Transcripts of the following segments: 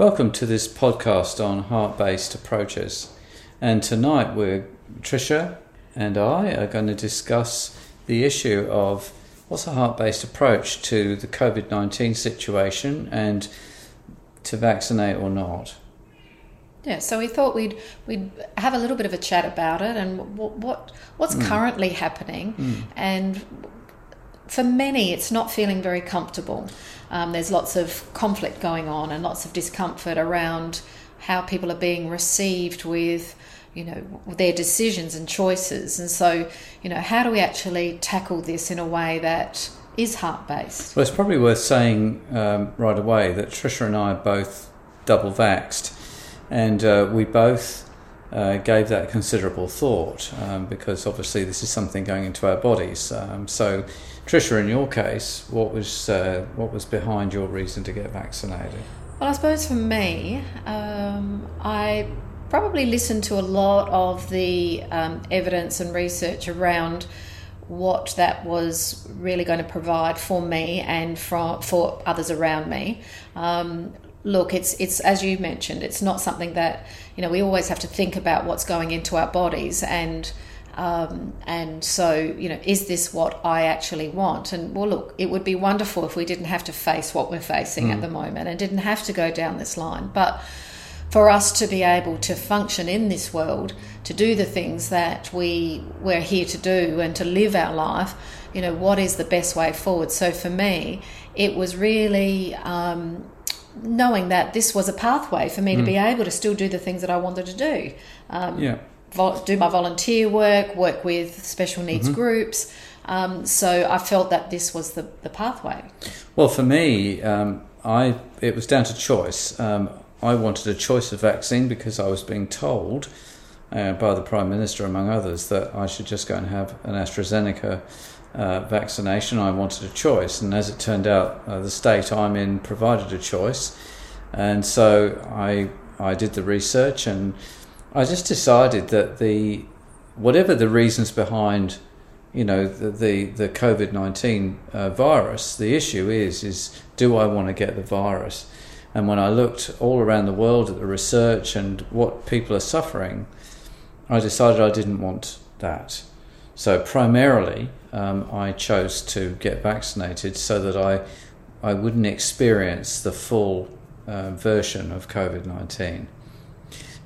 Welcome to this podcast on heart based approaches. And tonight we're, Tricia and I are going to discuss the issue of what's a heart based approach to the COVID 19 situation and to vaccinate or not. Yeah, so we thought we'd we'd have a little bit of a chat about it and what, what what's mm. currently happening, mm. and for many, it's not feeling very comfortable. Um, there's lots of conflict going on and lots of discomfort around how people are being received with you know their decisions and choices and so you know how do we actually tackle this in a way that is heart based well it's probably worth saying um, right away that Tricia and i are both double vaxed and uh, we both uh, gave that considerable thought um, because obviously this is something going into our bodies. Um, so, Tricia, in your case, what was uh, what was behind your reason to get vaccinated? Well, I suppose for me, um, I probably listened to a lot of the um, evidence and research around what that was really going to provide for me and for, for others around me. Um, look, it's it's as you mentioned, it's not something that you know we always have to think about what's going into our bodies and. Um, and so, you know, is this what I actually want? And well, look, it would be wonderful if we didn't have to face what we're facing mm. at the moment and didn't have to go down this line. But for us to be able to function in this world, to do the things that we we're here to do, and to live our life, you know, what is the best way forward? So for me, it was really. Um, knowing that this was a pathway for me mm. to be able to still do the things that I wanted to do. Um, yeah. Vol- do my volunteer work, work with special needs mm-hmm. groups. Um, so I felt that this was the, the pathway. Well, for me, um, I it was down to choice. Um, I wanted a choice of vaccine because I was being told uh, by the Prime Minister, among others, that I should just go and have an AstraZeneca uh, vaccination. I wanted a choice, and as it turned out, uh, the state I'm in provided a choice, and so I I did the research, and I just decided that the whatever the reasons behind you know the the, the COVID nineteen uh, virus, the issue is is do I want to get the virus? And when I looked all around the world at the research and what people are suffering, I decided I didn't want that. So primarily, um, I chose to get vaccinated so that I I wouldn't experience the full uh, version of COVID nineteen.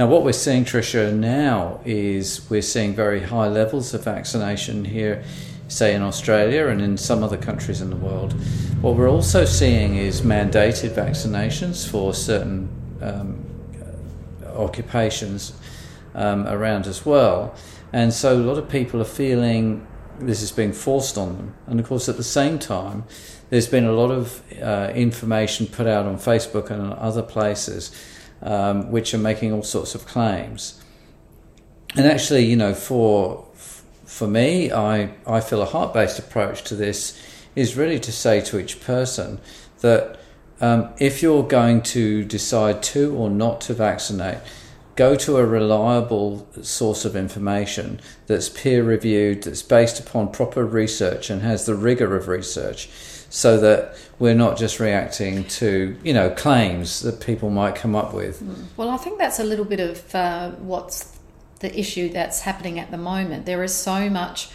Now, what we're seeing, Tricia, now is we're seeing very high levels of vaccination here, say in Australia and in some other countries in the world. What we're also seeing is mandated vaccinations for certain um, occupations um, around as well. And so a lot of people are feeling this is being forced on them. And of course, at the same time, there's been a lot of uh, information put out on Facebook and other places um, which are making all sorts of claims. And actually, you know, for for me, I, I feel a heart based approach to this is really to say to each person that um, if you're going to decide to or not to vaccinate, go to a reliable source of information that's peer reviewed, that's based upon proper research and has the rigor of research, so that we're not just reacting to you know claims that people might come up with. Mm. Well, I think that's a little bit of uh, what's the issue that's happening at the moment. There is so much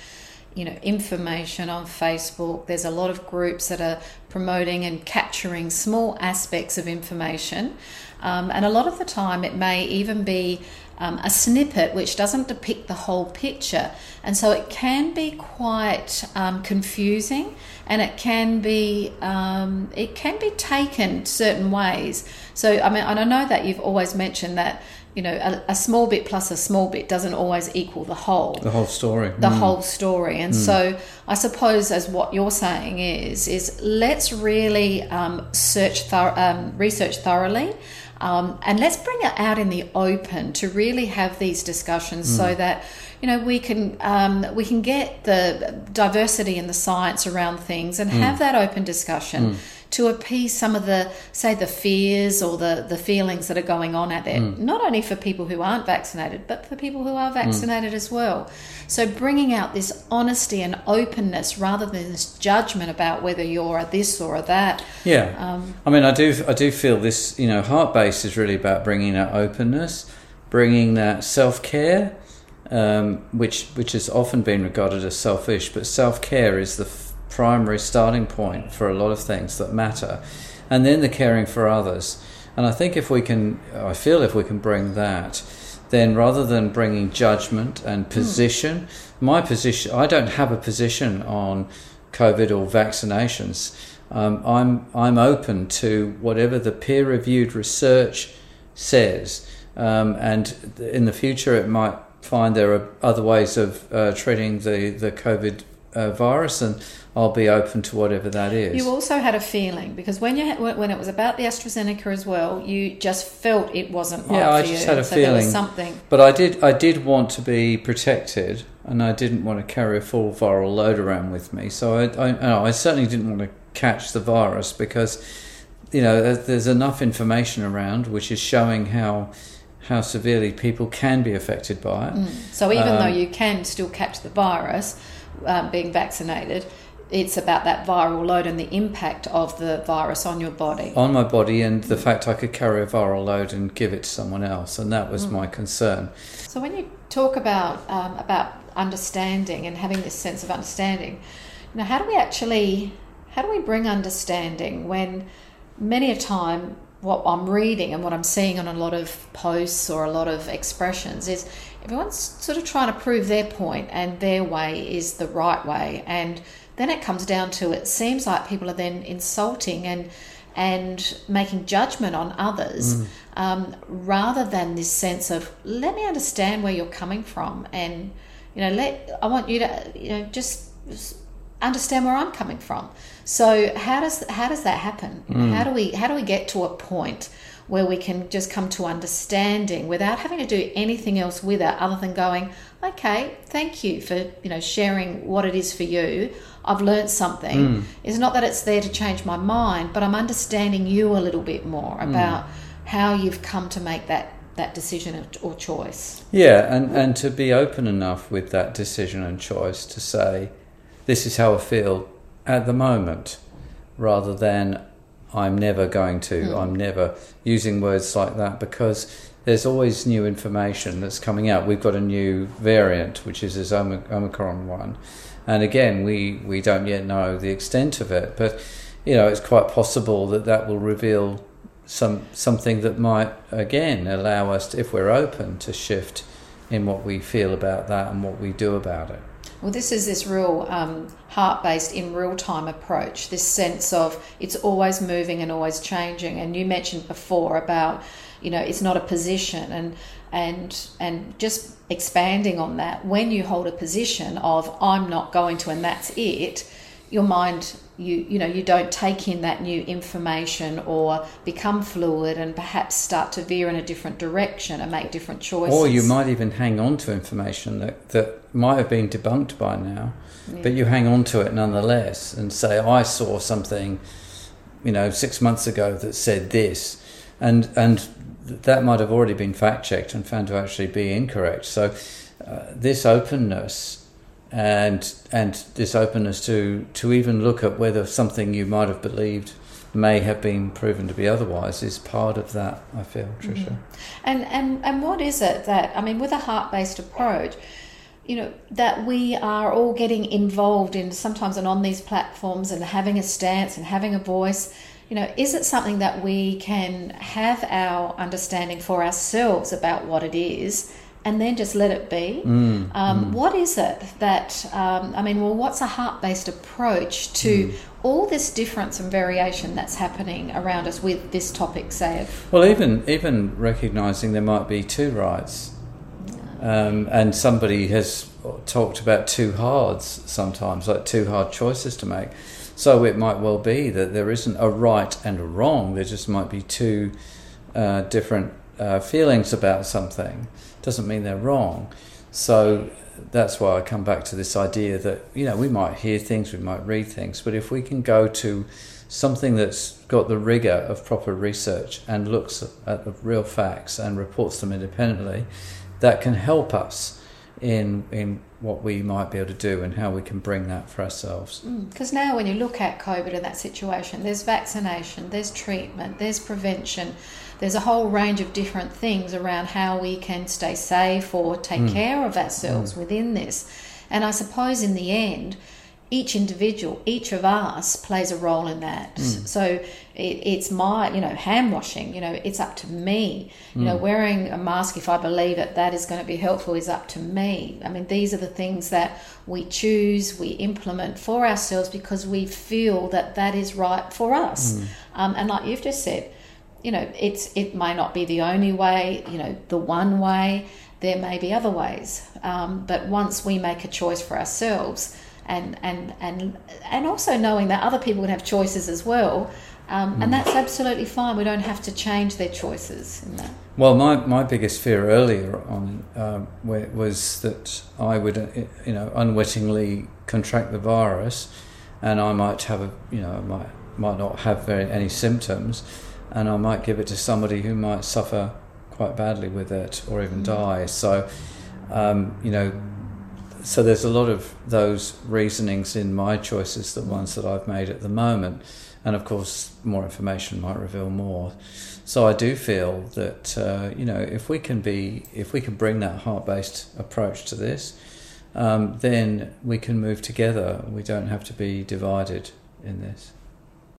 you know information on Facebook. There's a lot of groups that are promoting and capturing small aspects of information, um, and a lot of the time it may even be um, a snippet which doesn't depict the whole picture, and so it can be quite um, confusing, and it can be um, it can be taken certain ways. So I mean, and I know that you've always mentioned that you know a, a, small bit plus a small bit doesn't always equal the whole the whole story the mm. whole story and mm. so i suppose as what you're saying is is let's really um, search thor- um, research thoroughly um, and let's bring it out in the open to really have these discussions mm. so that you know we can um, we can get the diversity in the science around things and mm. have that open discussion mm to appease some of the, say, the fears or the, the feelings that are going on out there, Mm. not only for people who aren't vaccinated, but for people who are vaccinated as well. So bringing out this honesty and openness rather than this judgment about whether you're a this or a that. Yeah, Um, I mean, I do, I do feel this. You know, heart base is really about bringing that openness, bringing that self care, um, which which has often been regarded as selfish, but self care is the primary starting point for a lot of things that matter, and then the caring for others. And I think if we can, I feel if we can bring that, then rather than bringing judgment and position, my position, I don't have a position on COVID or vaccinations. Um, I'm I'm open to whatever the peer-reviewed research says, um, and in the future it might find there are other ways of uh, treating the the COVID uh, virus, and I'll be open to whatever that is. You also had a feeling because when you had, when it was about the AstraZeneca as well, you just felt it wasn't right Yeah, I you. just had a so feeling. something. But I did I did want to be protected, and I didn't want to carry a full viral load around with me. So I I, no, I certainly didn't want to catch the virus because you know there's, enough information around which is showing how how severely people can be affected by it. So even Um, though you can still catch the virus, um, being vaccinated, it's about that viral load and the impact of the virus on your body. on my body and the fact I could carry a viral load and give it to someone else, and that was my concern. So when you talk about um, about understanding and having this sense of understanding, you know, how do we actually how do we bring understanding when many a time what I'm reading and what I'm seeing on a lot of posts or a lot of expressions is everyone's sort of trying to prove their point and their way is the right way. And then it comes down to it seems like people are then insulting and and making judgment on others um, rather than this sense of let me understand where you're coming from and you know let I want you to you know just, just understand where I'm coming from. So how does how does that happen? Know, How do we how do we get to a point where we can just come to understanding without having to do anything else with it other than going, okay, thank you for you know sharing what it is for you. I've learned something. Hmm. It's not that it's there to change my mind, but I'm understanding you a little bit more hmm. about how you've come to make that that decision or choice. Yeah, and, and to be open enough with that decision and choice to say, this is how I feel at the moment, rather than I'm never going to, hmm. I'm never using words like that because there's always new information that's coming out. We've got a new variant, which is this Omicron one. And again, we, we don't yet know the extent of it, but you know, it's quite possible that that will reveal some something that might again allow us, to, if we're open, to shift in what we feel about that and what we do about it. Well, this is this real um, heart based, in real time approach, this sense of it's always moving and always changing. And you mentioned before about, you know, it's not a position and and and just expanding on that when you hold a position of I'm not going to and that's it your mind you you know you don't take in that new information or become fluid and perhaps start to veer in a different direction and make different choices Or you might even hang on to information that, that might have been debunked by now, but you hang on to it nonetheless and say, I saw something, you know, six months ago that said this. And, and that might have already been fact checked and found to actually be incorrect. So, uh, this openness and and this openness to to even look at whether something you might have believed may have been proven to be otherwise is part of that. I feel, mm-hmm. Tricia. And and and what is it that I mean with a heart based approach, you know, that we are all getting involved in sometimes and on these platforms and having a stance and having a voice. You know, is it something that we can have our understanding for ourselves about what it is, and then just let it be? um, What is it that um, I mean? Well, what's a heart-based approach to all this difference and variation that's happening around us with this topic, say of Well, even even recognizing there might be two rights, um, and somebody has talked about two hards sometimes, like two hard choices to make. So it might well be that there isn't a right and a wrong. There just might be two uh, different uh, feelings about something. Doesn't mean they're wrong. So that's why I come back to this idea that you know we might hear things, we might read things, but if we can go to something that's got the rigor of proper research and looks at the real facts and reports them independently, that can help us in in what we might be able to do and how we can bring that for ourselves. Because mm, now, when you look at COVID and that situation, there's vaccination, there's treatment, there's prevention, there's a whole range of different things around how we can stay safe or take mm. care of ourselves mm. within this. And I suppose in the end, each individual, each of us plays a role in that. Mm. So it, it's my, you know, hand washing, you know, it's up to me. You mm. know, wearing a mask, if I believe that that is going to be helpful, is up to me. I mean, these are the things that we choose, we implement for ourselves because we feel that that is right for us. Mm. Um, and like you've just said, you know, it's it may not be the only way, you know, the one way. There may be other ways, um, but once we make a choice for ourselves and and and and also knowing that other people can have choices as well. Um, and hmm. that's absolutely fine. We don't have to change their choices in that. Well, my, my biggest fear earlier on um, was that I would, uh, you know, unwittingly contract the virus, and I might have a, you know, might might not have very, any symptoms, and I might give it to somebody who might suffer quite badly with it or even mm. die. So, um, you know, so there's a lot of those reasonings in my choices, the ones that I've made at the moment, and of course, more information might reveal more. So I do feel that uh, you know if we can be, if we can bring that heart-based approach to this, um, then we can move together. We don't have to be divided in this.